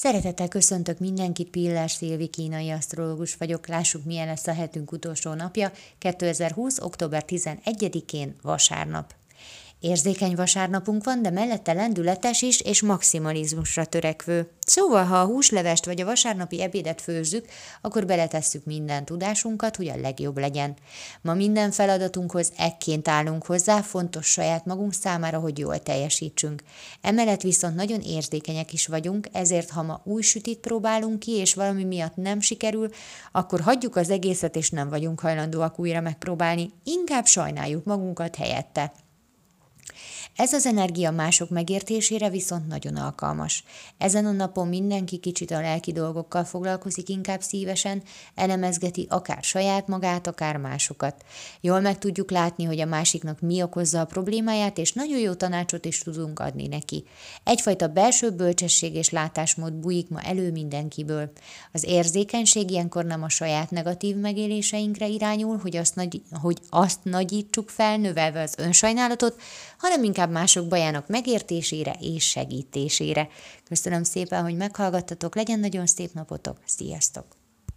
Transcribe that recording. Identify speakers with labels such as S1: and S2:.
S1: Szeretettel köszöntök mindenkit, Pillás Szilvi kínai asztrológus vagyok. Lássuk, milyen lesz a hetünk utolsó napja, 2020. október 11-én, vasárnap. Érzékeny vasárnapunk van, de mellette lendületes is és maximalizmusra törekvő. Szóval, ha a húslevest vagy a vasárnapi ebédet főzzük, akkor beletesszük minden tudásunkat, hogy a legjobb legyen. Ma minden feladatunkhoz ekként állunk hozzá, fontos saját magunk számára, hogy jól teljesítsünk. Emellett viszont nagyon érzékenyek is vagyunk, ezért ha ma új sütit próbálunk ki, és valami miatt nem sikerül, akkor hagyjuk az egészet, és nem vagyunk hajlandóak újra megpróbálni, inkább sajnáljuk magunkat helyette. Ez az energia mások megértésére viszont nagyon alkalmas. Ezen a napon mindenki kicsit a lelki dolgokkal foglalkozik inkább szívesen, elemezgeti akár saját magát, akár másokat. Jól meg tudjuk látni, hogy a másiknak mi okozza a problémáját, és nagyon jó tanácsot is tudunk adni neki. Egyfajta belső bölcsesség és látásmód bujik ma elő mindenkiből. Az érzékenység ilyenkor nem a saját negatív megéléseinkre irányul, hogy azt, nagy, hogy azt nagyítsuk fel, növelve az önsajnálatot, hanem inkább inkább mások bajának megértésére és segítésére. Köszönöm szépen, hogy meghallgattatok, legyen nagyon szép napotok, sziasztok!